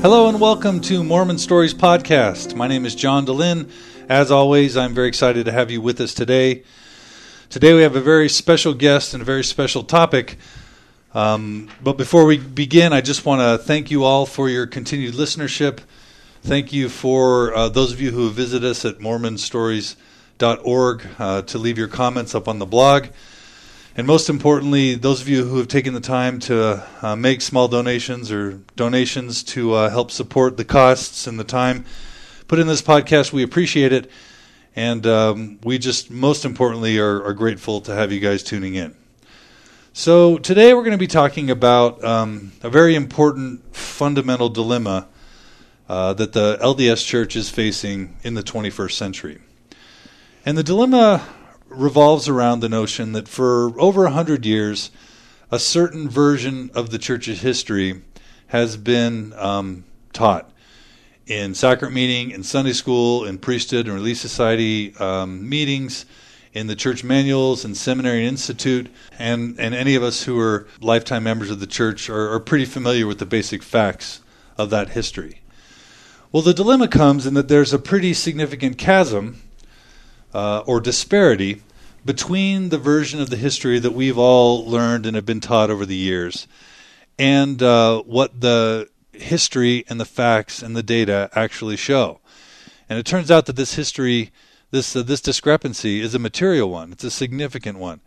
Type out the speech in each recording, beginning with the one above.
Hello and welcome to Mormon Stories Podcast. My name is John Dehlin. As always, I'm very excited to have you with us today. Today we have a very special guest and a very special topic. Um, but before we begin, I just want to thank you all for your continued listenership. Thank you for uh, those of you who visit us at mormonstories.org uh, to leave your comments up on the blog. And most importantly, those of you who have taken the time to uh, make small donations or donations to uh, help support the costs and the time put in this podcast, we appreciate it. And um, we just, most importantly, are, are grateful to have you guys tuning in. So today we're going to be talking about um, a very important fundamental dilemma uh, that the LDS Church is facing in the 21st century. And the dilemma revolves around the notion that for over a hundred years, a certain version of the church's history has been um, taught in sacrament meeting, in Sunday school, in priesthood and relief society um, meetings, in the church manuals and seminary and institute, and, and any of us who are lifetime members of the church are, are pretty familiar with the basic facts of that history. Well, the dilemma comes in that there's a pretty significant chasm uh, or disparity between the version of the history that we've all learned and have been taught over the years and uh, what the history and the facts and the data actually show. And it turns out that this history, this uh, this discrepancy, is a material one. It's a significant one,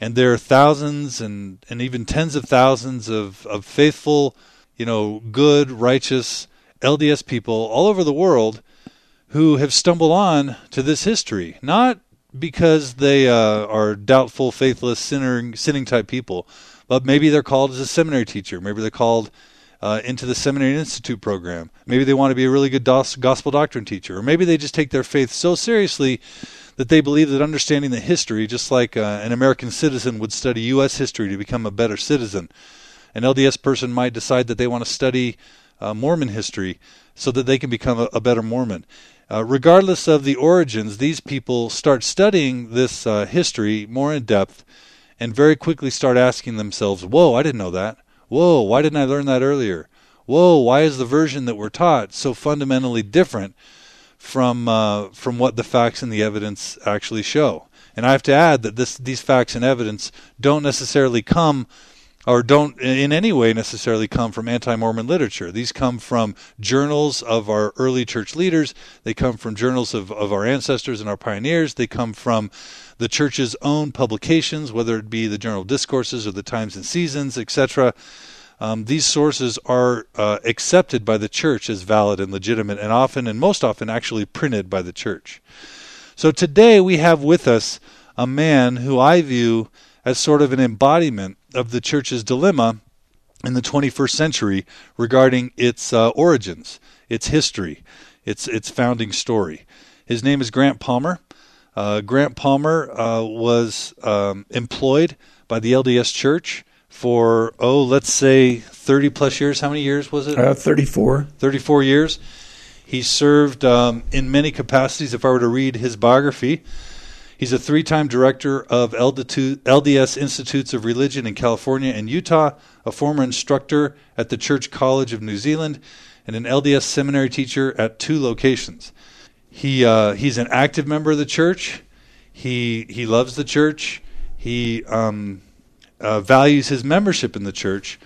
and there are thousands and and even tens of thousands of of faithful, you know, good, righteous LDS people all over the world who have stumbled on to this history, not because they uh, are doubtful, faithless, sinner, sinning type people, but maybe they're called as a seminary teacher. Maybe they're called uh, into the Seminary Institute program. Maybe they want to be a really good gospel doctrine teacher. Or maybe they just take their faith so seriously that they believe that understanding the history, just like uh, an American citizen would study U.S. history to become a better citizen, an LDS person might decide that they want to study uh, Mormon history so that they can become a, a better Mormon. Uh, regardless of the origins, these people start studying this uh, history more in depth and very quickly start asking themselves, Whoa, I didn't know that. Whoa, why didn't I learn that earlier? Whoa, why is the version that we're taught so fundamentally different from uh, from what the facts and the evidence actually show? And I have to add that this these facts and evidence don't necessarily come or don't in any way necessarily come from anti-Mormon literature. These come from journals of our early church leaders. They come from journals of, of our ancestors and our pioneers. They come from the church's own publications, whether it be the of Discourses or the Times and Seasons, etc. Um, these sources are uh, accepted by the church as valid and legitimate, and often, and most often, actually printed by the church. So today we have with us a man who I view as sort of an embodiment of the church's dilemma in the 21st century regarding its uh, origins, its history, its its founding story. His name is Grant Palmer. Uh, Grant Palmer uh, was um, employed by the LDS Church for oh, let's say 30 plus years. How many years was it? Uh, 34. 34 years. He served um, in many capacities. If I were to read his biography, He's a three time director of LDS Institutes of Religion in California and Utah, a former instructor at the Church College of New Zealand, and an LDS seminary teacher at two locations. He, uh, he's an active member of the church. He, he loves the church. He um, uh, values his membership in the church.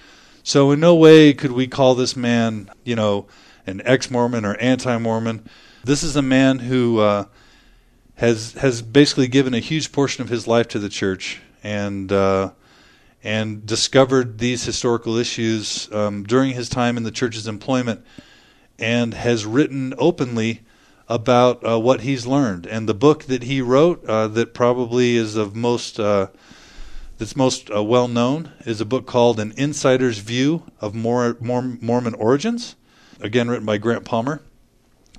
So, in no way could we call this man, you know, an ex Mormon or anti Mormon. This is a man who. Uh, has has basically given a huge portion of his life to the church and uh, and discovered these historical issues um, during his time in the church's employment and has written openly about uh, what he's learned. And the book that he wrote uh, that probably is of most uh, that's most uh, well known is a book called An Insider's View of Mormon Origins. Again written by Grant Palmer.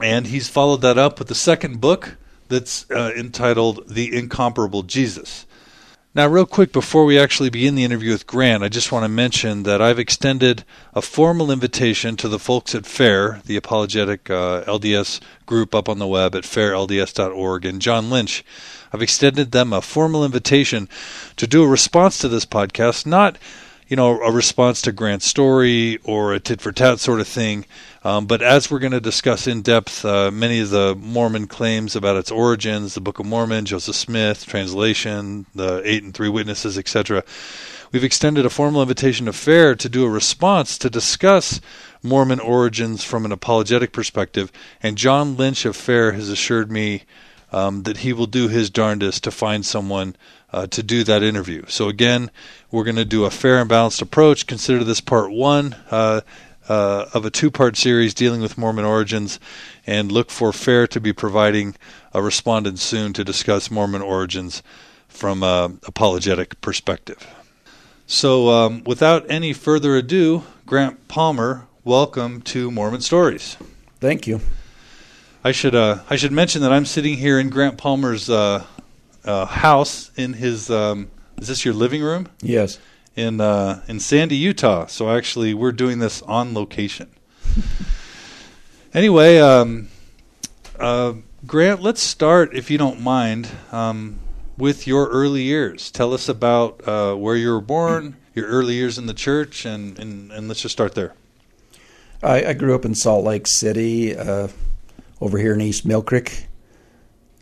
And he's followed that up with the second book that's uh, entitled The Incomparable Jesus. Now, real quick, before we actually begin the interview with Grant, I just want to mention that I've extended a formal invitation to the folks at FAIR, the apologetic uh, LDS group up on the web at fairlds.org, and John Lynch. I've extended them a formal invitation to do a response to this podcast, not you know, a response to Grant's story or a tit for tat sort of thing. Um, but as we're going to discuss in depth uh, many of the Mormon claims about its origins, the Book of Mormon, Joseph Smith, translation, the eight and three witnesses, etc., we've extended a formal invitation to FAIR to do a response to discuss Mormon origins from an apologetic perspective. And John Lynch of FAIR has assured me um, that he will do his darndest to find someone uh, to do that interview. So, again, we're going to do a fair and balanced approach. Consider this part one uh, uh, of a two part series dealing with Mormon origins, and look for FAIR to be providing a respondent soon to discuss Mormon origins from an apologetic perspective. So, um, without any further ado, Grant Palmer, welcome to Mormon Stories. Thank you. I should uh, I should mention that I'm sitting here in Grant Palmer's uh, uh, house in his. Um, is this your living room? Yes. In uh, in Sandy, Utah. So actually, we're doing this on location. anyway, um, uh, Grant, let's start, if you don't mind, um, with your early years. Tell us about uh, where you were born, your early years in the church, and, and, and let's just start there. I, I, grew up in Salt Lake City, uh, over here in East Mill Creek,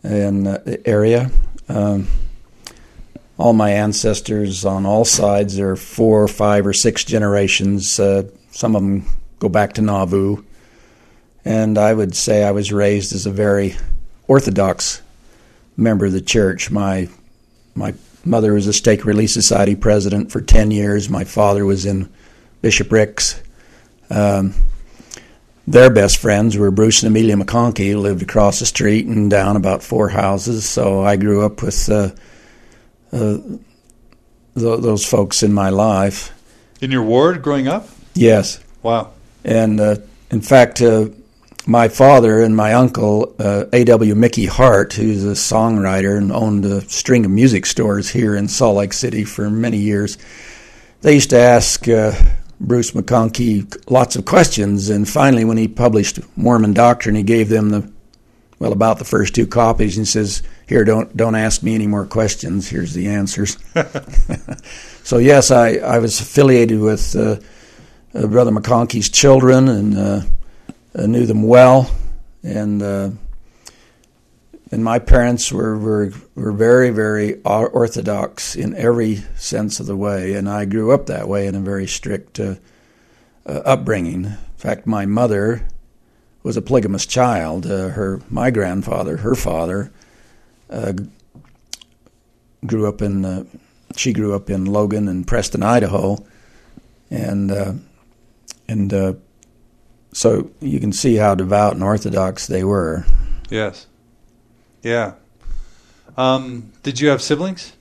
and uh, area. Um, all my ancestors on all sides are four, five, or six generations. Uh, some of them go back to Nauvoo. And I would say I was raised as a very orthodox member of the church. My my mother was a Stake Relief Society president for ten years. My father was in bishoprics. Um, their best friends were Bruce and Amelia McConkie, who lived across the street and down about four houses. So I grew up with uh, uh, th- those folks in my life. In your ward growing up? Yes. Wow. And uh, in fact, uh, my father and my uncle, uh, A.W. Mickey Hart, who's a songwriter and owned a string of music stores here in Salt Lake City for many years, they used to ask uh, Bruce McConkie lots of questions. And finally, when he published Mormon Doctrine, he gave them the well about the first two copies and says, "Here, don't don't ask me any more questions. Here's the answers." so yes, I I was affiliated with uh, uh, Brother McConkie's children and uh, knew them well, and uh, and my parents were, were were very very orthodox in every sense of the way, and I grew up that way in a very strict uh, uh, upbringing. In fact, my mother was a polygamous child. Uh, her my grandfather, her father, uh, grew up in uh, she grew up in Logan and Preston, Idaho, and uh, and so you can see how devout and orthodox they were. Yes. Yeah. Um, did you have siblings?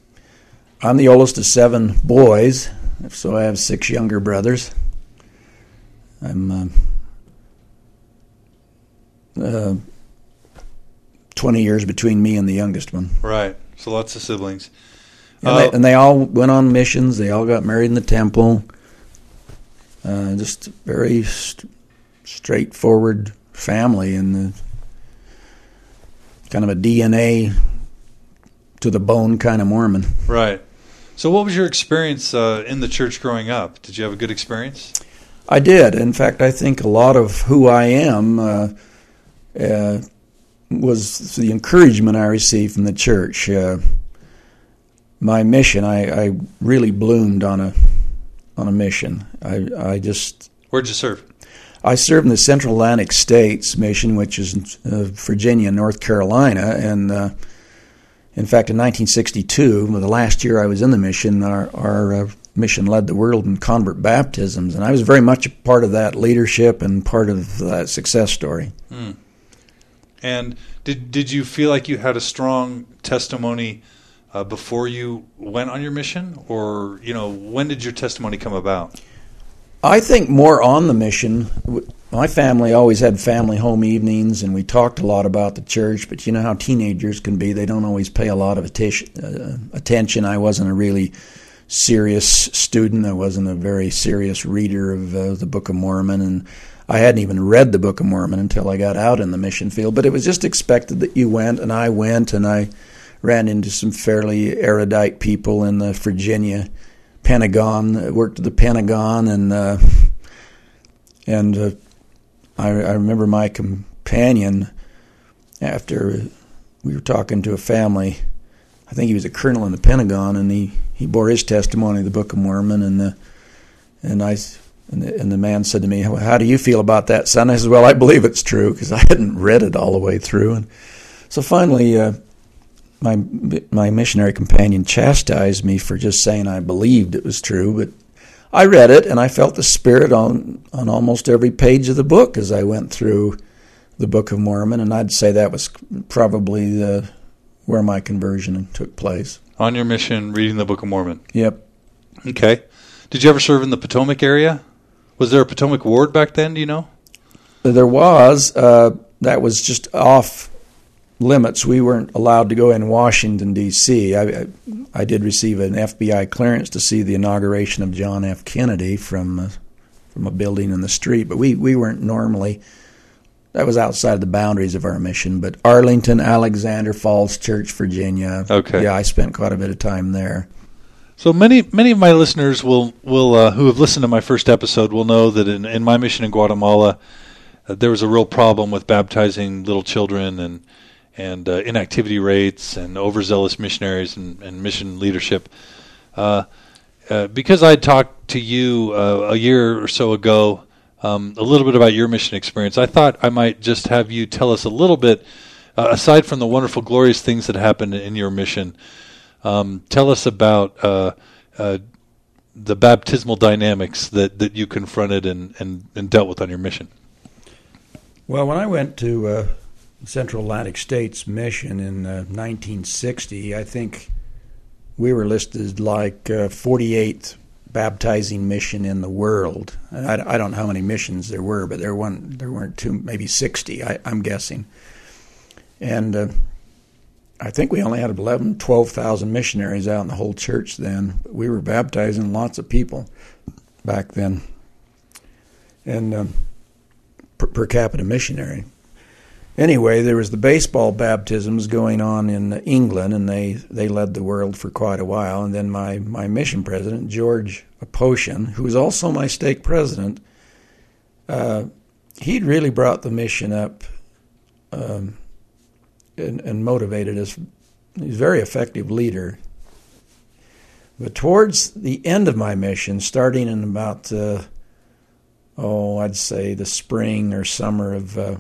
I'm the oldest of seven boys, so I have six younger brothers. I'm uh, uh, 20 years between me and the youngest one. Right. So lots of siblings. And, uh, they, and they, all went on missions. They all got married in the temple. Uh, just very st- straightforward family, and the kind of a DNA to the bone kind of Mormon. Right. So, what was your experience uh, in the church growing up? Did you have a good experience? I did. In fact, I think a lot of who I am uh, uh, was the encouragement I received from the church. Uh, my mission, I, I, really bloomed on a on a mission. I, I just where'd you serve? I served in the Central Atlantic States mission, which is uh, Virginia North Carolina. And uh, in fact, in 1962, the last year I was in the mission, our, our uh, mission led the world in convert baptisms. And I was very much a part of that leadership and part of that success story. Hmm. And did, did you feel like you had a strong testimony uh, before you went on your mission? Or, you know, when did your testimony come about? I think more on the mission. My family always had family home evenings, and we talked a lot about the church. But you know how teenagers can be; they don't always pay a lot of uh, attention. I wasn't a really serious student. I wasn't a very serious reader of uh, the Book of Mormon, and I hadn't even read the Book of Mormon until I got out in the mission field. But it was just expected that you went, and I went, and I ran into some fairly erudite people in the Virginia Pentagon. Worked at the Pentagon, and uh, and uh, I, I remember my companion after we were talking to a family. I think he was a colonel in the Pentagon, and he, he bore his testimony of the Book of Mormon, and the and I and the, and the man said to me, "How do you feel about that, son?" I said, "Well, I believe it's true because I hadn't read it all the way through." And so finally, uh, my my missionary companion chastised me for just saying I believed it was true, but I read it and I felt the spirit on on almost every page of the book as I went through the Book of Mormon, and I'd say that was probably the where my conversion took place. On your mission, reading the Book of Mormon. Yep. Okay. Did you ever serve in the Potomac area? Was there a Potomac ward back then? Do you know? There was. Uh, that was just off limits. We weren't allowed to go in Washington D.C. I, I, I did receive an FBI clearance to see the inauguration of John F. Kennedy from uh, from a building in the street, but we we weren't normally. That was outside the boundaries of our mission. But Arlington, Alexandria Falls Church, Virginia. Okay. Yeah, I spent quite a bit of time there. So many many of my listeners will will uh, who have listened to my first episode will know that in, in my mission in Guatemala, uh, there was a real problem with baptizing little children and and uh, inactivity rates and overzealous missionaries and, and mission leadership. Uh, uh, because I talked to you uh, a year or so ago um, a little bit about your mission experience, I thought I might just have you tell us a little bit, aside from the wonderful, glorious things that happened in your mission. Um, tell us about uh, uh, the baptismal dynamics that, that you confronted and, and, and, dealt with on your mission. Well, when I went to uh, Central Atlantic States mission in 1960, uh, I think we were listed like 48th uh, baptizing mission in the world. I, I, don't know how many missions there were, but there weren't there weren't two, maybe 60. I, am guessing, and uh, I think we only had 11, 12,000 missionaries out in the whole church then. We were baptizing lots of people back then. And um, per, per, capita missionary. Anyway, there was the baseball baptisms going on in England, and they, they led the world for quite a while. And then my, my mission president, George Aposhian, who was also my stake president, uh, he'd really brought the mission up. Um, and, and motivated us. He's a very effective leader. But towards the end of my mission, starting in about, uh, oh, I'd say the spring or summer of uh,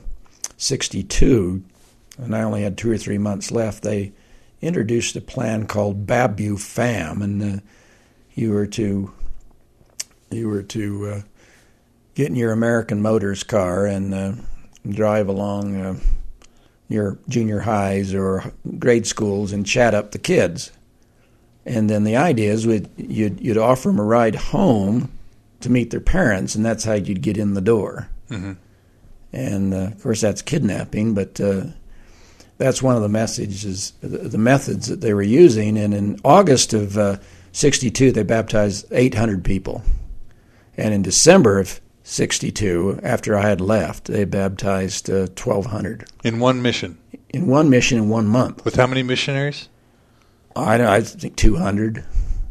62, and I only had two or three months left, they introduced a plan called Babu Fam, and uh, you were to you were to uh, get in your American Motors car and uh, drive along uh, your junior highs or grade schools and chat up the kids. And then the idea is you'd, you'd offer them a ride home to meet their parents, and that's how you'd get in the door. Mm-hmm. And uh, of course, that's kidnapping, but uh, that's one of the messages, the methods that they were using. And in August of uh, 62, they baptized 800 people. And in December of 62, after I had left, they baptized uh, 1,200. In one mission? In one mission in one month. With how many missionaries? I, I think 200.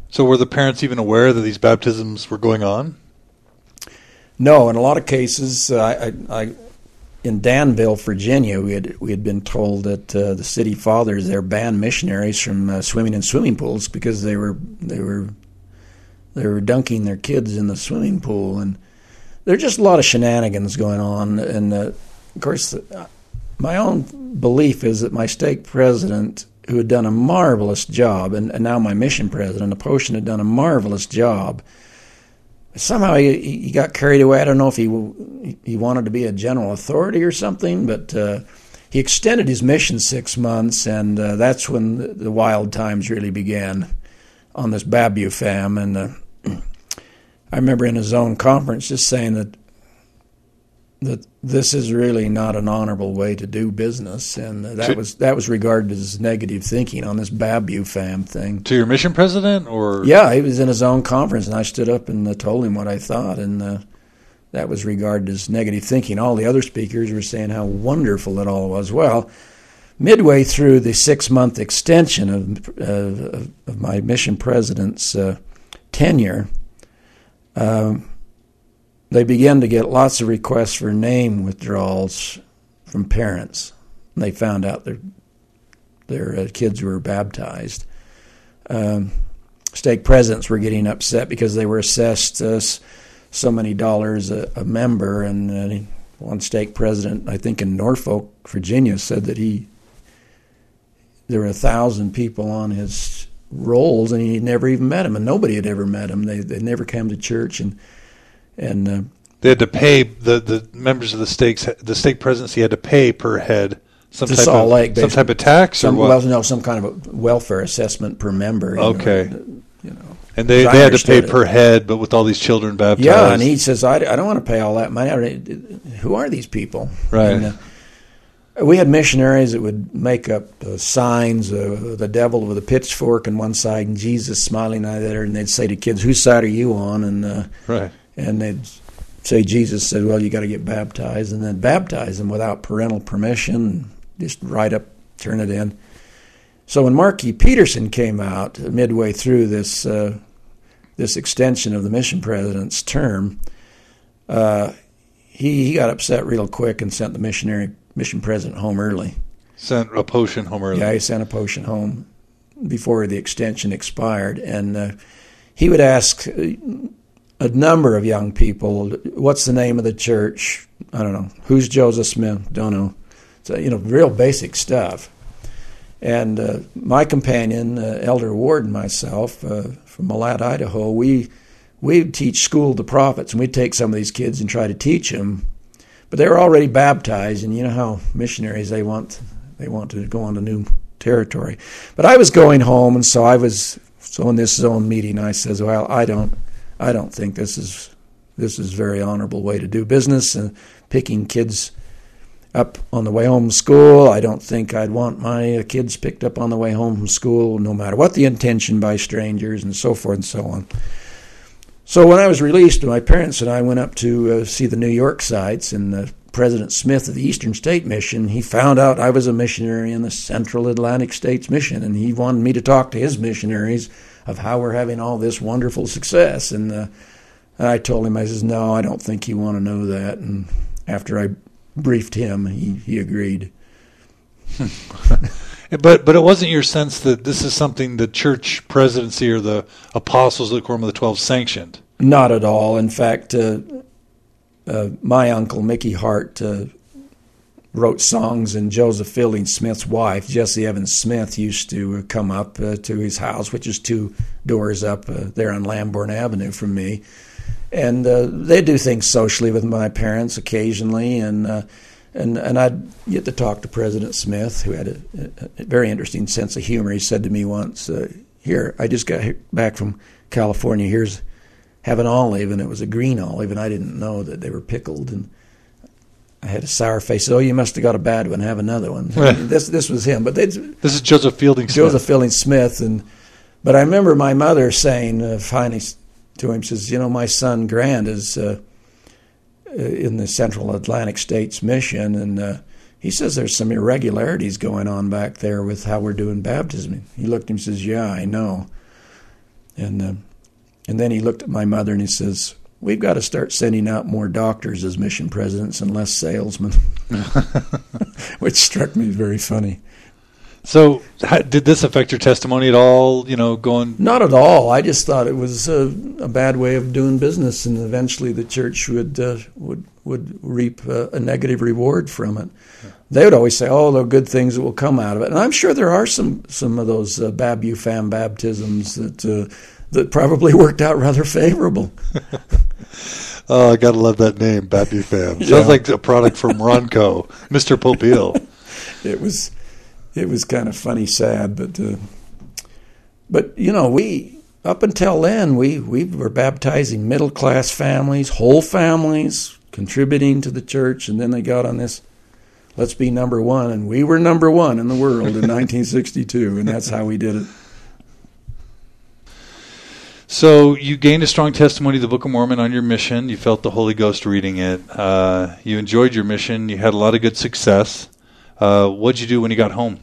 So were the parents even aware that these baptisms were going on? No, in a lot of cases, uh, I, I, in Danville, Virginia, we had we had been told that uh, the city fathers there banned missionaries from uh, swimming in swimming pools because they were they were they were dunking their kids in the swimming pool, and there's just a lot of shenanigans going on. And uh, of course, uh, my own belief is that my stake president, who had done a marvelous job, and, and now my mission president, Aposhian, had done a marvelous job. Somehow he, he got carried away. I don't know if he he wanted to be a general authority or something, but uh, he extended his mission six months, and uh, that's when the, the, wild times really began on this Babu fam. And uh, I remember in his own conference just saying that that this is really not an honorable way to do business, and that was that was regarded as negative thinking on this Babufam thing. To your mission president, or yeah, he was in his own conference, and I stood up and uh, told him what I thought, and uh, that was regarded as negative thinking. All the other speakers were saying how wonderful it all was. Well, midway through the six-month extension of uh, of my mission president's uh, tenure. Um, they began to get lots of requests for name withdrawals from parents. And they found out their their uh, kids were baptized. Um, stake presidents were getting upset because they were assessed uh, so many dollars a, a member, and uh, one stake president, I think in Norfolk, Virginia, said that he there were a thousand people on his rolls, and he never even met them, and nobody had ever met him. They they never came to church, and and uh, they had to pay the, the members of the stakes the stake presidency had to pay per head some type Salt of Lake, some type of tax some, or what? well, no, some kind of a welfare assessment per member. you Okay. know, you know. and they, they had to pay it. per head, but with all these children baptized, Yeah, and he says, I, I don't want to pay all that money. I Who are these people? Right. And, uh, we had missionaries that would make up uh, signs, of the devil with a pitchfork on one side and Jesus smiling at the other, and they'd say to kids, "Whose side are you on?" And uh, right. and they'd say Jesus said, "Well, you got to get baptized," and then baptize them without parental permission, just write up, turn it in. So when Marky Peterson came out midway through this uh, this extension of the mission president's term, uh, he he got upset real quick and sent the missionary mission president home early. Sent Aposhian home early. Yeah, he sent Aposhian home before the extension expired, and uh, he would ask uh, a number of young people, "What's the name of the church?" I don't know. Who's Joseph Smith? Don't know. So you know, real basic stuff. And uh, my companion, uh, Elder Ward, and myself uh, from Malad, Idaho, we we teach school the prophets, and we'd take some of these kids and try to teach them. But they were already baptized, and you know how missionaries they want they want to go on to new territory. But I was going home, and so I was so in this zone meeting. I says, "Well, I don't, I don't think this is this is a very honorable way to do business, and picking kids up on the way home from school. I don't think I'd want my uh, kids picked up on the way home from school, no matter what the intention by strangers, and so forth and so on." So when I was released, my parents and I went up to uh, see the New York sites, and uh, President Smith of the Eastern State Mission, he found out I was a missionary in the Central Atlantic States Mission, and he wanted me to talk to his missionaries of how we're having all this wonderful success. And uh, I told him, I says, no, I don't think you want to know that. And after I briefed him, he, he agreed. But but it wasn't your sense that this is something the church presidency or the apostles of the Quorum of the Twelve sanctioned. Not at all. In fact, uh, uh, my uncle Mickey Hart uh, wrote songs, and Joseph Fielding Smith's wife, Jessie Evans Smith, used to uh, come up uh, to his house, which is two doors up uh, there on Lambourne Avenue from me. And they do things socially with my parents occasionally, and and and I'd get to talk to President Smith, who had a, a, very interesting sense of humor. He said to me once, uh, "Here, I just got back from California. Here's have an olive, and it was a green olive, and I didn't know that they were pickled." And I had a sour face. Oh, you must have got a bad one. Have another one. this this was him, but This is Joseph Fielding Smith. Joseph Fielding Smith, and but I remember my mother saying uh, finally to him, says, "You know, my son Grant is uh, in the Central Atlantic States Mission, and uh, he says there's some irregularities going on back there with how we're doing baptism." He looked at him and says, "Yeah, I know," and uh, and then he looked at my mother and he says. We've got to start sending out more doctors as mission presidents and less salesmen, which struck me very funny. So, how, did this affect your testimony at all? You know, going Not at all. I just thought it was a, a bad way of doing business, and eventually the church would uh, would would reap a, a negative reward from it. They would always say, "Oh, there are good things that will come out of it," and I'm sure there are some some of those uh, Babufam baptisms that uh, that probably worked out rather favorable. Oh, I gotta love that name, Babu Fam. Yeah. Sounds like a product from Ronco, Mr. Popeil. it was it was kind of funny, sad, but uh, but you know we up until then, we, we were baptizing middle class families, whole families, contributing to the church, and then they got on this let's be number one, and we were number one in the world in 1962, and that's how we did it. So you gained a strong testimony of the Book of Mormon on your mission. You felt the Holy Ghost reading it. Uh, you enjoyed your mission. You had a lot of good success. Uh, what'd you do when you got home?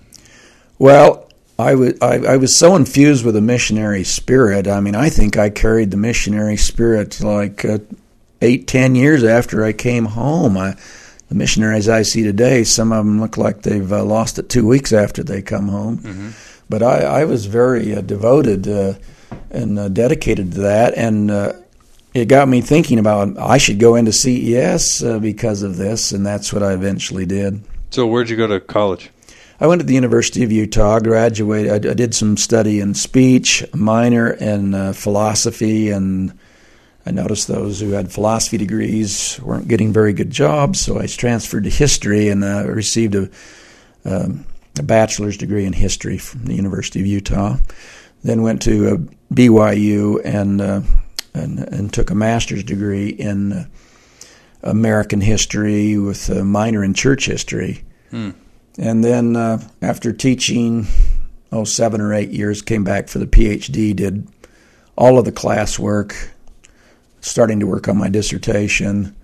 Well, I was I, I, was so infused with a missionary spirit. I mean, I think I carried the missionary spirit like uh, eight, ten years after I came home. I, the missionaries I see today, some of them look like they've uh, lost it two weeks after they come home. Mm-hmm. But I, I, was very uh, devoted uh, and uh, dedicated to that, and uh, it got me thinking about I should go into CES uh, because of this, and that's what I eventually did. So, where'd you go to college? I went to the University of Utah, graduated. I, I did some study in speech, minor in philosophy, and I noticed those who had philosophy degrees weren't getting very good jobs, so I transferred to history and uh, received a, um, a, bachelor's degree in history from the University of Utah. Then went to uh, BYU and, uh, and, and took a master's degree in uh, American history with a minor in church history. Hmm. And then uh, after teaching, oh, seven or eight years, came back for the PhD, did all of the classwork starting to work on my dissertation,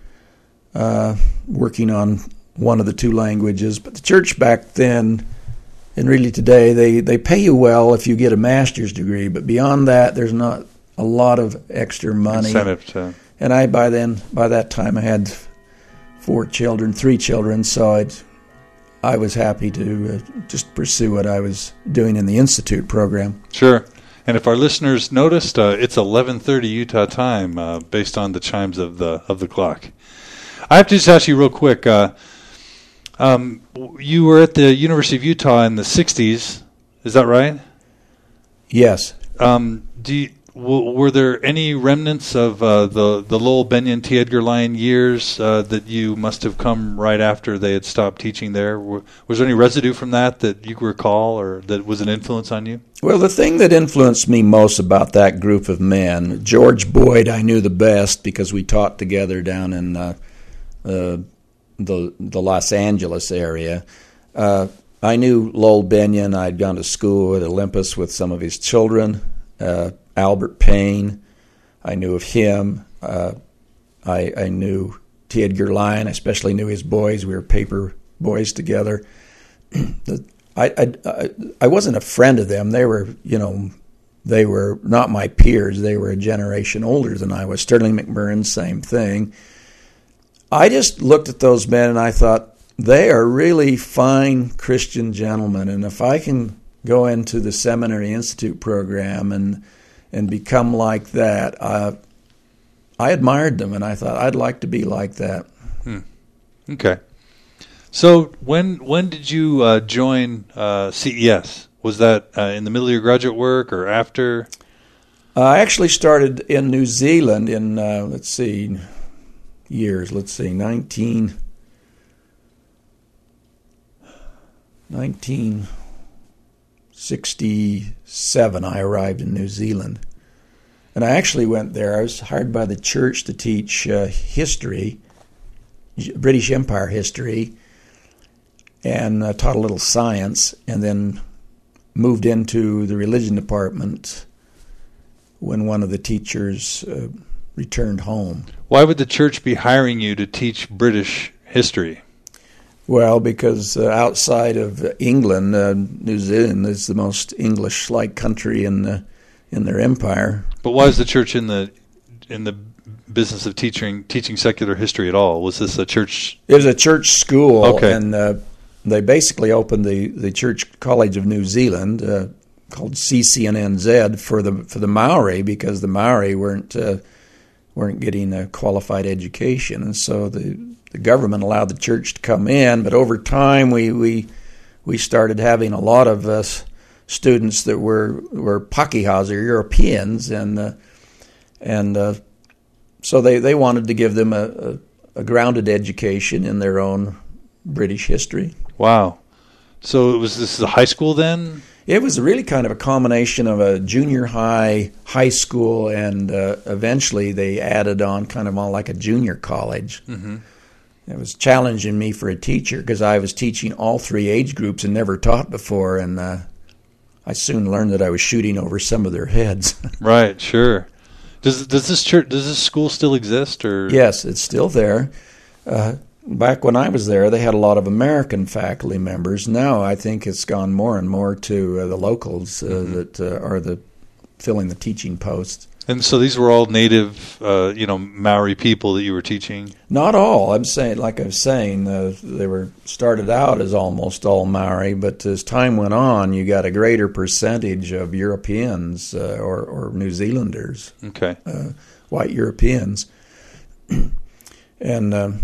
uh, working on one of the two languages. But the church back then, and really today, they, they pay you well if you get a master's degree, but beyond that, there's not a lot of extra money. Incentive to. And I by then by that time I had four children, three children, so I'd, I was happy to uh, just pursue what I was doing in the institute program. Sure. And if our listeners noticed, uh, it's 11:30 Utah time, uh, based on the chimes of the of the clock. I have to just ask you real quick. Uh, um, you were at the University of Utah in the '60s, is that right? Yes. Um, do you, w- were there any remnants of uh, the the Lowell Bennion T. Edgar Lyon years uh, that you must have come right after they had stopped teaching there? was there any residue from that that you recall, or that was an influence on you? Well, the thing that influenced me most about that group of men, George Boyd, I knew the best because we taught together down in uh, uh, the the Los Angeles area. Uh, I knew Lowell Bennion. I'd gone to school at Olympus with some of his children. Uh, Albert Payne. I knew of him. Uh, I, I, knew T. Edgar Lyon. I especially knew his boys. We were paper boys together. the, I, I, I wasn't a friend of them. They were, you know, they were not my peers. They were a generation older than I was. Sterling McMurrin, same thing. I just looked at those men and I thought, they are really fine Christian gentlemen. And if I can go into the Seminary Institute program and and become like that. I, I admired them, and I thought I'd like to be like that. Hmm. Okay. So when when did you uh, join uh, CES? Was that uh, in the middle of your graduate work or after? I actually started in New Zealand in uh, let's see years. Let's see, nineteen. 19 67, I arrived in New Zealand. And I actually went there. I was hired by the church to teach uh, history, British Empire history, and uh, taught a little science, and then moved into the religion department when one of the teachers uh, returned home. Why would the church be hiring you to teach British history? Well, because uh, outside of England, uh, New Zealand is the most English-like country in the, in their empire. But why is the church in the in the business of teaching teaching secular history at all? Was this a church? It was a church school, okay. and uh, they basically opened the, the Church College of New Zealand, uh, called CCNNZ, for the for the Maori because the Maori weren't uh, weren't getting a qualified education, and so the the government allowed the church to come in, but over time we we we started having a lot of us students that were were Pakeha's or Europeans, and uh, and uh, so they, they wanted to give them a, a, a, grounded education in their own British history. Wow! So it was this is a high school then? It was really kind of a combination of a junior high, high school, and uh, eventually they added on kind of on like a junior college. Mm-hmm. It was challenging me for a teacher because I was teaching all three age groups and never taught before, and uh, I soon learned that I was shooting over some of their heads. Right, sure. Does does this church does this school still exist or yes, it's still there. Uh, back when I was there, they had a lot of American faculty members. Now I think it's gone more and more to uh, the locals uh, Mhm. that uh, are the filling the teaching posts. And so these were all native uh, you know Maori people that you were teaching. Not all. I'm saying, like I was saying, uh, they were started out as almost all Maori, but as time went on, you got a greater percentage of Europeans uh, or, or New Zealanders, Okay. uh, white Europeans, and, um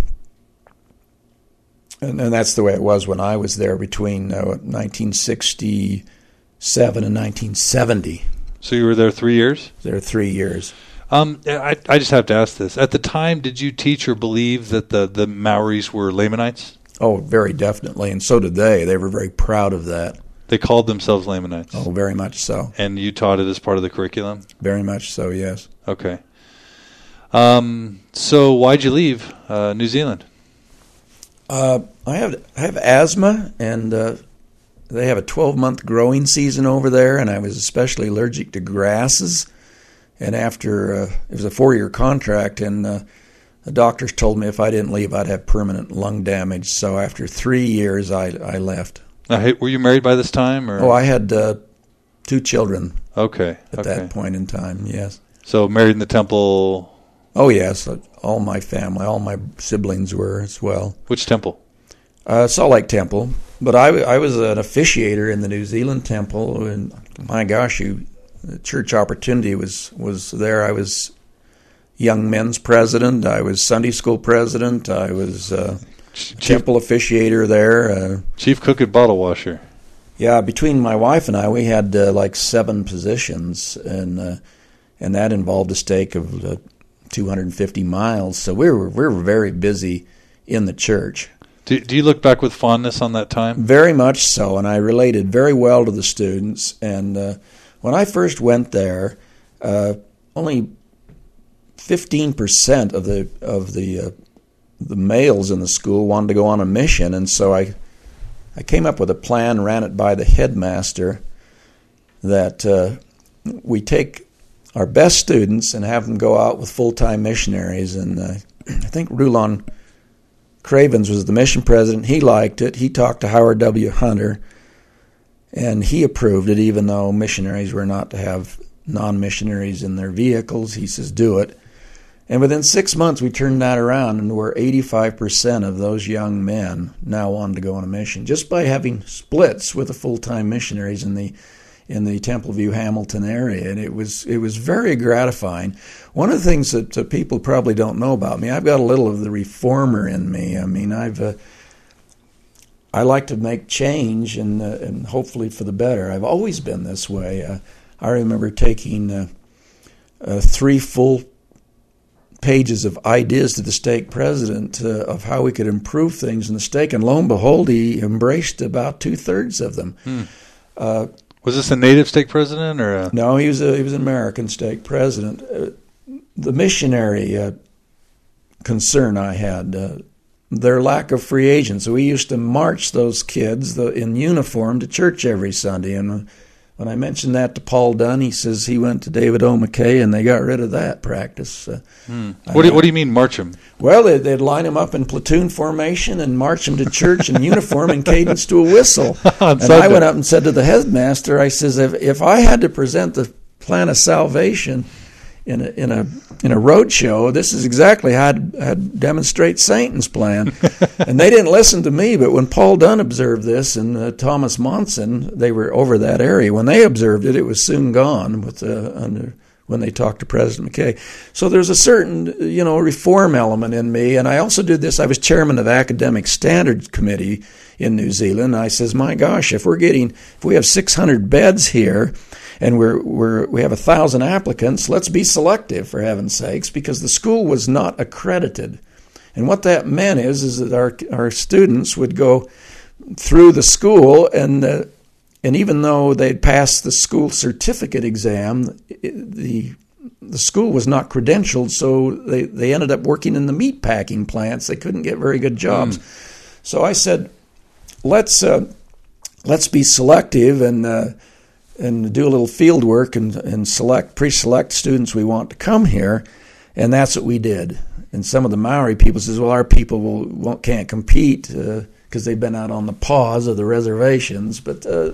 and and that's the way it was when I was there between uh, 1967 and 1970. So you were there 3 years? There three years. Um I I just have to ask this. At the time did you teach or believe that the the Maoris were Lamanites? Oh, very definitely, and so did they. They were very proud of that. They called themselves Lamanites. Oh, very much so. And you taught it as part of the curriculum? Very much so. Yes. Okay. Um, so why'd you leave uh, New Zealand? Uh, I have I have asthma, and uh, they have a 12 month growing season over there, and I was especially allergic to grasses. And after uh, it was a four year contract, and uh, the doctors told me if I didn't leave, I'd have permanent lung damage. So after three years, I I left. Uh, hey, were you married by this time? Or Oh, I had uh, two children okay, at okay. that point in time. Yes. So married in the temple. Oh yes, all my family, all my siblings were as well. Which temple? Uh, Salt Lake Temple, but I, I was an officiator in the New Zealand Temple, and my gosh, you, the church opportunity was was there. I was young men's president. I was Sunday school president. I was uh, Chief, temple officiator there. Uh, chief cook and bottle washer. yeah, between my wife and I, we had uh, like seven positions, and uh, and that involved a stake of uh, 250 miles. So we were we were very busy in the church. Do, do you look back with fondness on that time? Very much so, and I related very well to the students. And uh, when I first went there, uh, only fifteen percent of the of the uh, the males in the school wanted to go on a mission, and so I I came up with a plan, ran it by the headmaster, that uh, we take our best students and have them go out with full time missionaries. And uh, I think Rulon Cravens was the mission president. He liked it. He talked to Howard W. Hunter, and he approved it, even though missionaries were not to have non missionaries in their vehicles. He says, do it. And within six months, we turned that around, and where 85% of those young men now wanted to go on a mission just by having splits with the full time missionaries in the in the Temple View Hamilton area, and it was it was very gratifying. One of the things that uh, people probably don't know about me, I've got a little of the reformer in me. I mean, I've uh, I like to make change, and uh, and hopefully for the better. I've always been this way. Uh, I remember taking uh, uh, three full pages of ideas to the stake president uh, of how we could improve things in the stake, and lo and behold, he embraced about two thirds of them. Hmm. Uh, Was this a native stake president or a, no, he was a, he was an American stake president. Uh, the missionary uh, concern I had, uh, their lack of free agents. We used to march those kids the, in uniform to church every Sunday. And when- I mentioned that to Paul Dunn, he says he went to David O. McKay and they got rid of that practice. Uh, Hmm. What, do, what do you mean march him? well, they'd, they'd line them up in platoon formation and march them to church in uniform and cadence to a whistle. And I went up and said to the headmaster, I says, if, if I had to present the plan of salvation in a in a in a road show, this is exactly how I'd, I'd demonstrate Satan's plan. and they didn't listen to me, but when Paul Dunn observed this and uh, Thomas Monson, they were over that area. When they observed it, it was soon gone with uh, under when they talked to President McKay. So there's a certain, you know, reform element in me. And I also did this. I was chairman of the Academic Standards Committee in New Zealand. I says, my gosh, if we're getting, if we have 600 beds here and we're, we're, we have a thousand applicants, let's be selective for heaven's sakes because the school was not accredited. And what that meant is, is that our, our students would go through the school and, uh, and even though they'd passed the school certificate exam, the the school was not credentialed, so they, they ended up working in the meat packing plants. They couldn't get very good jobs. Mm. So I said, let's uh, let's be selective and uh, and do a little field work and, and select pre-select students we want to come here, and that's what we did. And some of the Maori people says, well, our people will, won't, can't compete because uh, they've been out on the pause of the reservations, but uh,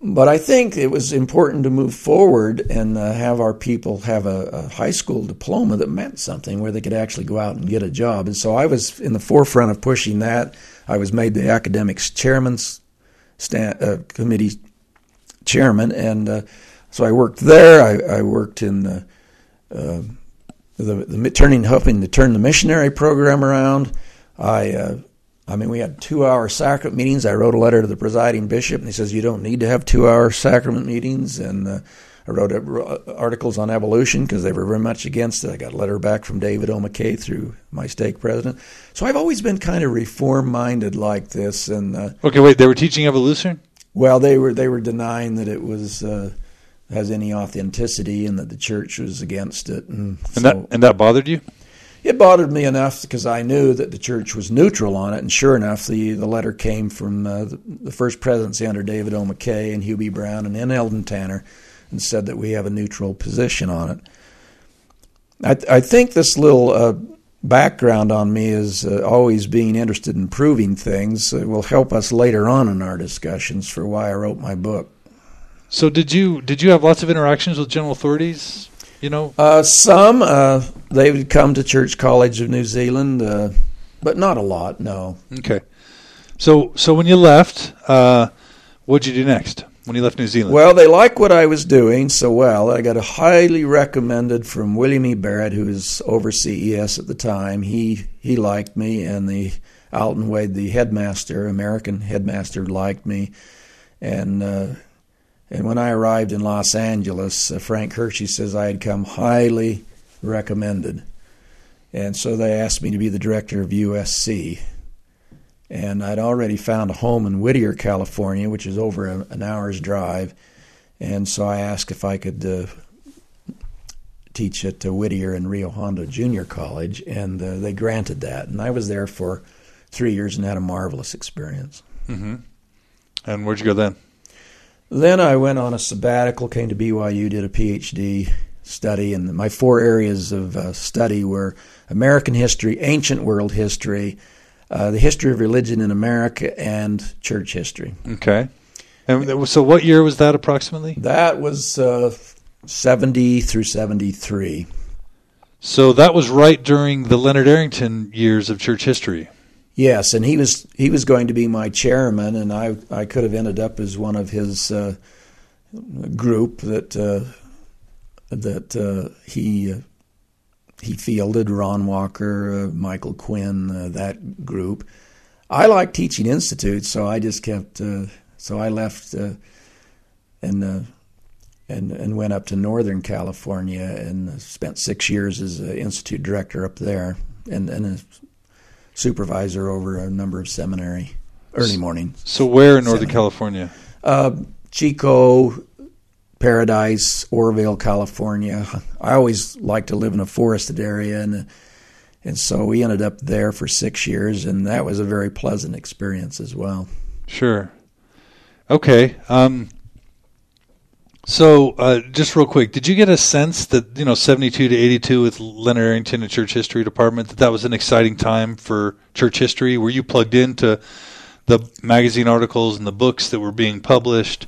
but I think it was important to move forward and uh, have our people have a, a, high school diploma that meant something where they could actually go out and get a job. And so I was in the forefront of pushing that. I was made the academics chairman's stand, uh, committee chairman, and uh, so I worked there. I, I worked in the, uh, the, the turning, helping to turn the missionary program around. I uh, I mean, we had two hour sacrament meetings. I wrote a letter to the presiding bishop, and he says, You don't need to have two hour sacrament meetings. And uh, I wrote articles on evolution because they were very much against it. I got a letter back from David O. McKay through my stake president. So I've always been kind of reform minded like this. And uh, Okay, wait, they were teaching evolution? Well, they were, they were denying that it was. Uh, has any authenticity and that the church was against it and, and so, that and that bothered you it bothered me enough because I knew that the church was neutral on it, and sure enough, the, the letter came from uh, the, the, first presidency under David O. McKay and Hugh B. Brown and N. Eldon Tanner, and said that we have a neutral position on it. I, I think this little uh, background on me is uh, always being interested in proving things it will help us later on in our discussions for why I wrote my book. So did you did you have lots of interactions with general authorities you know? Uh, some uh, they would come to Church College of New Zealand, uh, but not a lot. No. Okay. So so when you left, uh, what'd you do next? When you left New Zealand? Well, they liked what I was doing so well. I got a highly recommended from William E. Berrett, who was over CES at the time. He he liked me, and the Alton Wade, the headmaster, American headmaster, liked me, and uh, and when I arrived in Los Angeles, uh, Frank Hershey says I had come highly recommended. And so they asked me to be the director of USC. And I'd already found a home in Whittier, California, which is over a, an hour's drive. And so I asked if I could uh, teach at uh, Whittier and Rio Hondo Junior College, and uh, they granted that. And I was there for three years and had a marvelous experience. Mm-hmm. And where'd you go then? Then I went on a sabbatical, came to BYU, did a PhD study, and my four areas of uh, study were American history, ancient world history, uh, the history of religion in America, and church history. Okay. And so, what year was that approximately? That was uh, 70 through 73. So, that was right during the Leonard Arrington years of church history. Yes, and he was he was going to be my chairman, and I I could have ended up as one of his uh, group that uh, that uh, he uh, he fielded. Ron Walker, uh, Michael Quinn, uh, that group. I like teaching institutes, so I just kept. so I left and and and went up to Northern California and spent six years as an institute director up there, and and supervisor over a number of seminary early morning. So where in Northern. California? Uh, Chico, Paradise, Oroville, California. I always liked to live in a forested area, and and so we ended up there for six years, and that was a very pleasant experience as well. Sure. Okay. Um, so, uh, just real quick, did you get a sense that you know seventy-two to eighty-two with Leonard Arrington and Church History Department that that was an exciting time for church history? Were you plugged into the magazine articles and the books that were being published?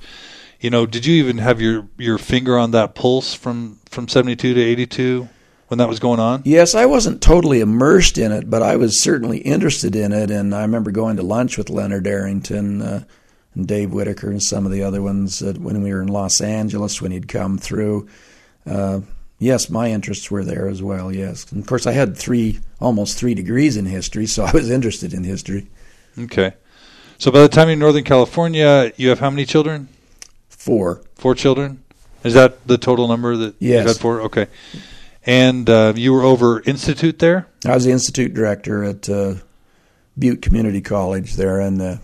You know, did you even have your your finger on that pulse from from seventy-two to eighty-two? when that was going on? Yes, I wasn't totally immersed in it, but I was certainly interested in it. And I remember going to lunch with Leonard Arrington uh, and Dave Whittaker and some of the other ones that when we were in Los Angeles when he'd come through. Uh, yes, my interests were there as well. Yes, and of course I had three, almost three degrees in history, so I was interested in history. Okay, so by the time you're in Northern California, you have how many children? Four. Four children. Is that the total number that yes. you had four? Okay. And uh, you were over institute there. I was the institute director at uh, Butte Community College there, and uh,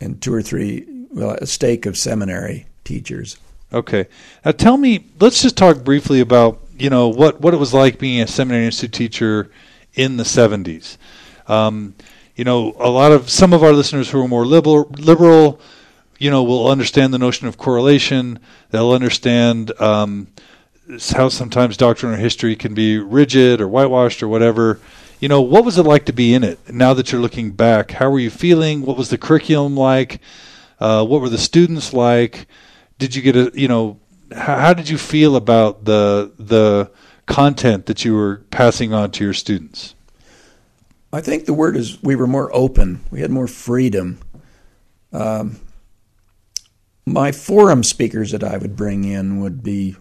and two or three well, a stake of seminary teachers. Okay. Now tell me, let's just talk briefly about, you know, what, what it was like being a seminary institute teacher in the 70s. Um, you know, a lot of, some of our listeners who are more liberal, liberal you know, will understand the notion of correlation. They'll understand um, how sometimes doctrine or history can be rigid or whitewashed or whatever. You know, what was it like to be in it? Now that you're looking back, how were you feeling? What was the curriculum like? Uh, what were the students like? Did you get a, you know, how, how did you feel about the the content that you were passing on to your students? I think the word is we were more open. We had more freedom. Um, my forum speakers that I would bring in would be,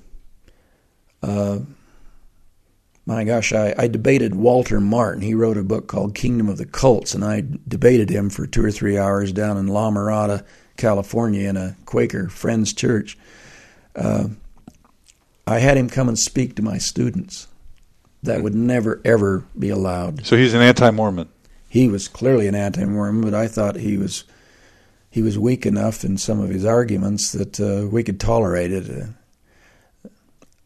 uh, my gosh, I, I, debated Walter Martin. He wrote a book called Kingdom of the Cults, and I debated him for two or three hours down in La Mirada, California, in a Quaker Friends Church. Uh, I had him come and speak to my students. That would never, ever be allowed. So he's an anti Mormon. He was clearly an anti Mormon, but I thought he was he was weak enough in some of his arguments that uh, we could tolerate it. Uh,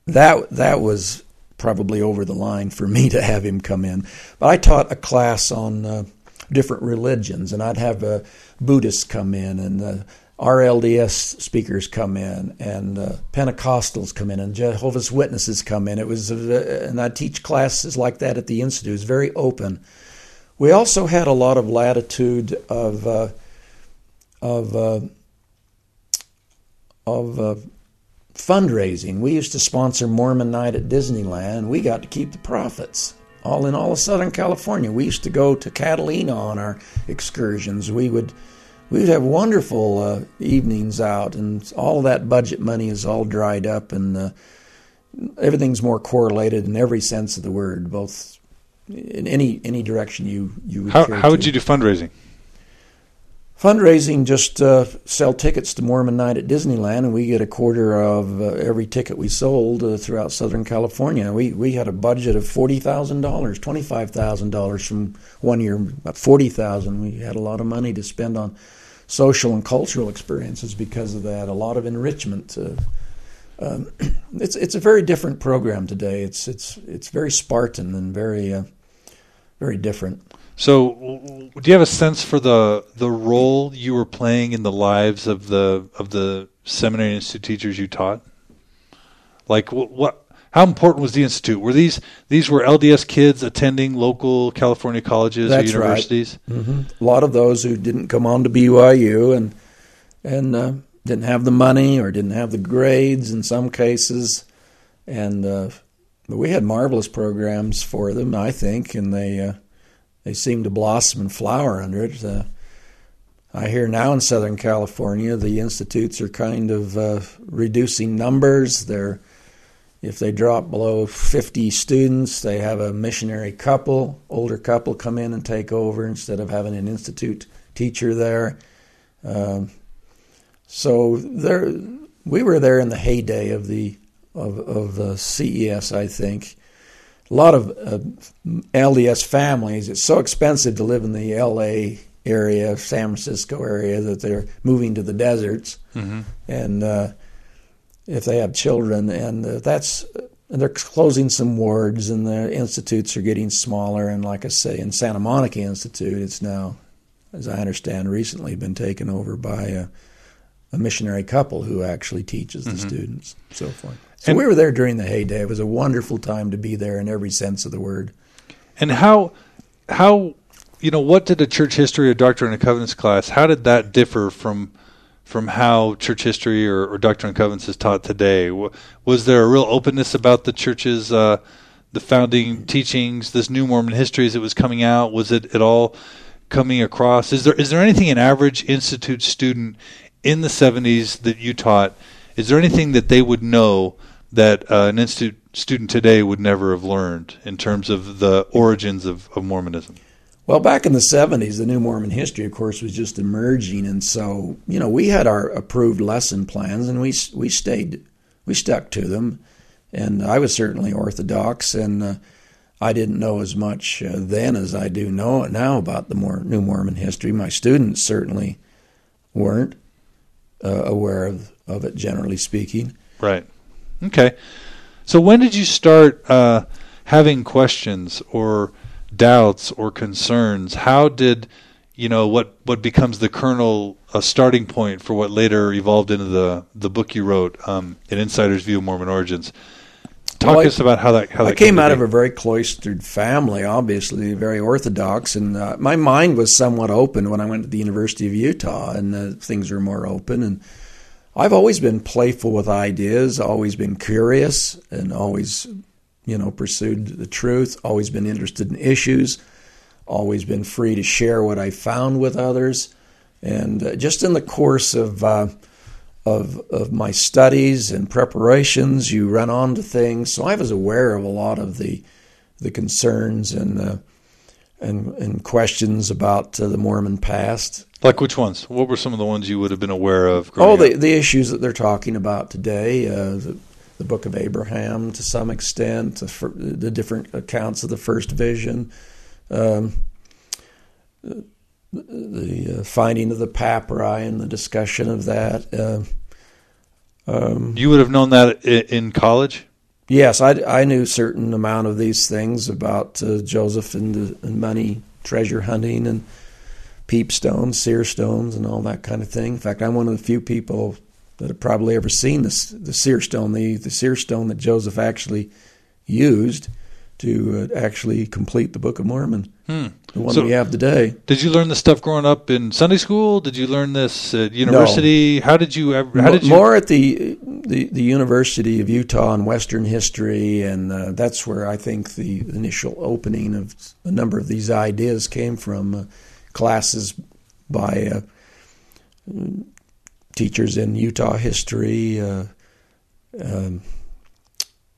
that that was probably over the line for me to have him come in. But I taught a class on uh, different religions, and I'd have uh, Buddhists come in, and uh, RLDS speakers come in, and uh, Pentecostals come in, and Jehovah's Witnesses come in. It was, and I'd teach classes like that at the institute. It was very open. We also had a lot of latitude of of uh, of uh, fundraising. We used to sponsor Mormon Night at Disneyland, and we got to keep the profits. All in all of Southern California, we used to go to Catalina on our excursions. We would we would have wonderful uh, evenings out, and all that budget money is all dried up, and uh, everything's more correlated in every sense of the word, both in any any direction you you. Would how how would you do fundraising? Fundraising just uh, sell tickets to Mormon Night at Disneyland, and we get a quarter of uh, every ticket we sold uh, throughout Southern California. We we had a budget of forty thousand dollars, twenty five thousand dollars from one year, about forty thousand. We had a lot of money to spend on social and cultural experiences because of that. A lot of enrichment. Uh, um, it's it's a very different program today. It's it's it's very Spartan and very uh, very different. So, do you have a sense for the the role you were playing in the lives of the of the seminary institute teachers you taught? Like, what, what how important was the institute? Were these these were LDS kids attending local California colleges That's or universities? Right. Mm-hmm. A lot of those who didn't come on to BYU and and uh, didn't have the money or didn't have the grades in some cases, and uh, but we had marvelous programs for them, I think, and they. Uh, they seem to blossom and flower under it. Uh, I hear now in Southern California the institutes are kind of uh, reducing numbers. They're if they drop below 50 students, they have a missionary couple, older couple, come in and take over instead of having an institute teacher there. Um, so there, we were there in the heyday of the of, of the CES, I think, a lot of uh, LDS families, it's so expensive to live in the LA area, San Francisco area, that they're moving to the deserts. Mm-hmm. And uh, if they have children, and uh, that's, and they're closing some wards, and the institutes are getting smaller. And like I say, in Santa Monica Institute, it's now, as I understand, recently been taken over by a, a missionary couple who actually teaches mm-hmm. the students, so forth. So and, we were there during the heyday. It was a wonderful time to be there in every sense of the word. And how how you know what did a church history or doctrine and covenants class? How did that differ from from how church history or, or doctrine and covenants is taught today? Was there a real openness about the church's uh, the founding teachings, this new Mormon history as it was coming out? Was it at all coming across? Is there is there anything an average institute student in the 70s that you taught? Is there anything that they would know that uh, an institute student today would never have learned in terms of the origins of, of Mormonism? Well, back in the 70s, the New Mormon history, of course, was just emerging. And so, you know, we had our approved lesson plans and we, we stayed, we stuck to them. And I was certainly Orthodox, and uh, I didn't know as much uh, then as I do know now about the more New Mormon history. My students certainly weren't. uh, aware of, of it, generally speaking. Right. Okay. So when did you start uh, having questions or doubts or concerns? How did you know what what becomes the kernel a starting point for what later evolved into the the book you wrote, um, an insider's view of Mormon origins? Talk Well, I- us about how that how that I came to out of a very cloistered family, obviously very orthodox, and uh, my mind was somewhat open when I went to the University of Utah, and uh, things were more open. And I've always been playful with ideas, always been curious, and always, you know, pursued the truth. Always been interested in issues. Always been free to share what I found with others, and uh, just in the course of. Uh, of of my studies and preparations, you run onto things. So I was aware of a lot of the the concerns and uh, and and questions about uh, the Mormon past. Like which ones? What were some of the ones you would have been aware of? growing Oh, up? the the issues that they're talking about today. Uh, the, the Book of Abraham, to some extent, the, the different accounts of the first vision, um, the, the uh, finding of the papyri and the discussion of that. Uh, um, you would have known that in college. Yes, I, I knew a certain amount of these things about uh, Joseph and, the, and money, treasure hunting, and peep stones, seer stones, and all that kind of thing. In fact, I'm one of the few people that have probably ever seen this, the seer stone, the, the seer stone that Joseph actually used to uh, actually complete the Book of Mormon, Hmm. the one So- we have today. Did you learn this stuff growing up in Sunday school? Did you learn this at university? How did you ever? How did you? More at the, the the University of Utah in Western history, and uh, that's where I think the initial opening of a number of these ideas came from. Uh, classes by uh, teachers in Utah history, uh, um,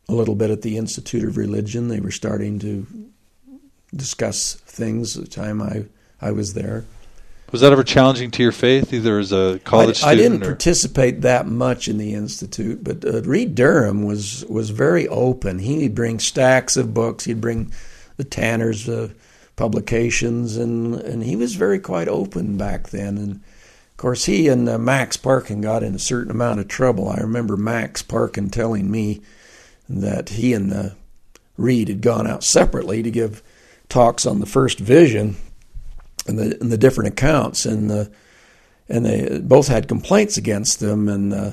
a little bit at the Institute of Religion. They were starting to discuss things at the time I I was there. Was that ever challenging to your faith, either as a college I, I didn't or? participate that much in the institute, but uh, Reed Durham was was very open. He'd bring stacks of books. He'd bring the Tanner's uh, publications, and and he was very quite open back then. And of course, he and uh, Max Parkin got in a certain amount of trouble. I remember Max Parkin telling me that he and uh, Reed had gone out separately to give talks on the first vision and the and the different accounts and the and they both had complaints against them and uh,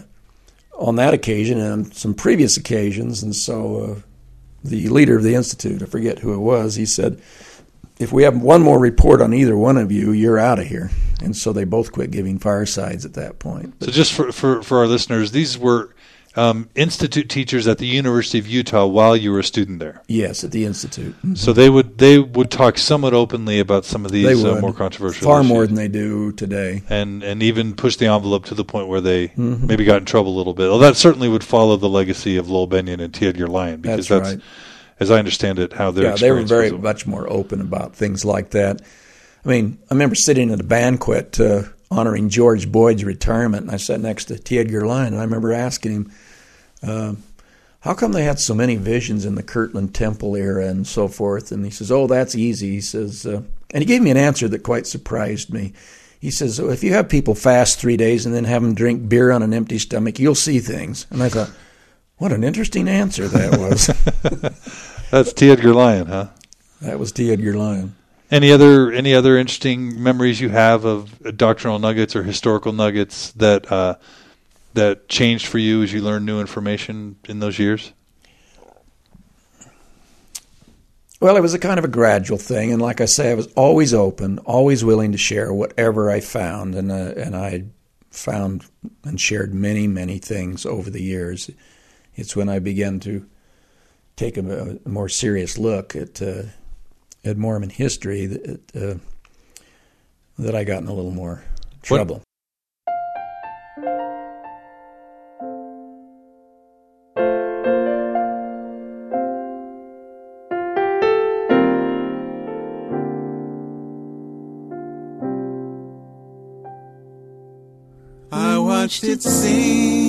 on that occasion and on some previous occasions and so uh, the leader of the institute I forget who it was he said if we have one more report on either one of you you're out of here and so they both quit giving firesides at that point So, just for, for for our listeners, these were um, institute teachers at the University of Utah while you were a student there. yes at the institute So they would they would talk somewhat openly about some of these uh, more controversial far issues. more than they do today and and even push the envelope to the point where they Mhm. maybe got in trouble a little bit. Well, that certainly would follow the legacy of Lowell Bennion and T. Edgar Lyon because That's that's, right. As I understand it, how their yeah, they were very was. much more open about things like that. I mean, I remember sitting at a banquet uh, honoring George Boyd's retirement, and I sat next to T. Edgar Lyon, and I remember asking him, uh, "How come they had so many visions in the Kirtland Temple era and so forth?" And he says, "Oh, that's easy." He says, uh, and he gave me an answer that quite surprised me. He says, "Oh, "If you have people fast three days and then have them drink beer on an empty stomach, you'll see things." And I thought, "What an interesting answer that was." That's T. Edgar Lyon, huh? that was T. Edgar Lyon. Any other any other interesting memories you have of doctrinal nuggets or historical nuggets that uh, that changed for you as you learned new information in those years? Well, it was a kind of a gradual thing, and like I say, I was always open, always willing to share whatever I found, and uh, and I found and shared many, many things over the years. It's when I began to take a, a more serious look at uh, at Mormon history that uh, that I got in a little more trouble. I watched it sing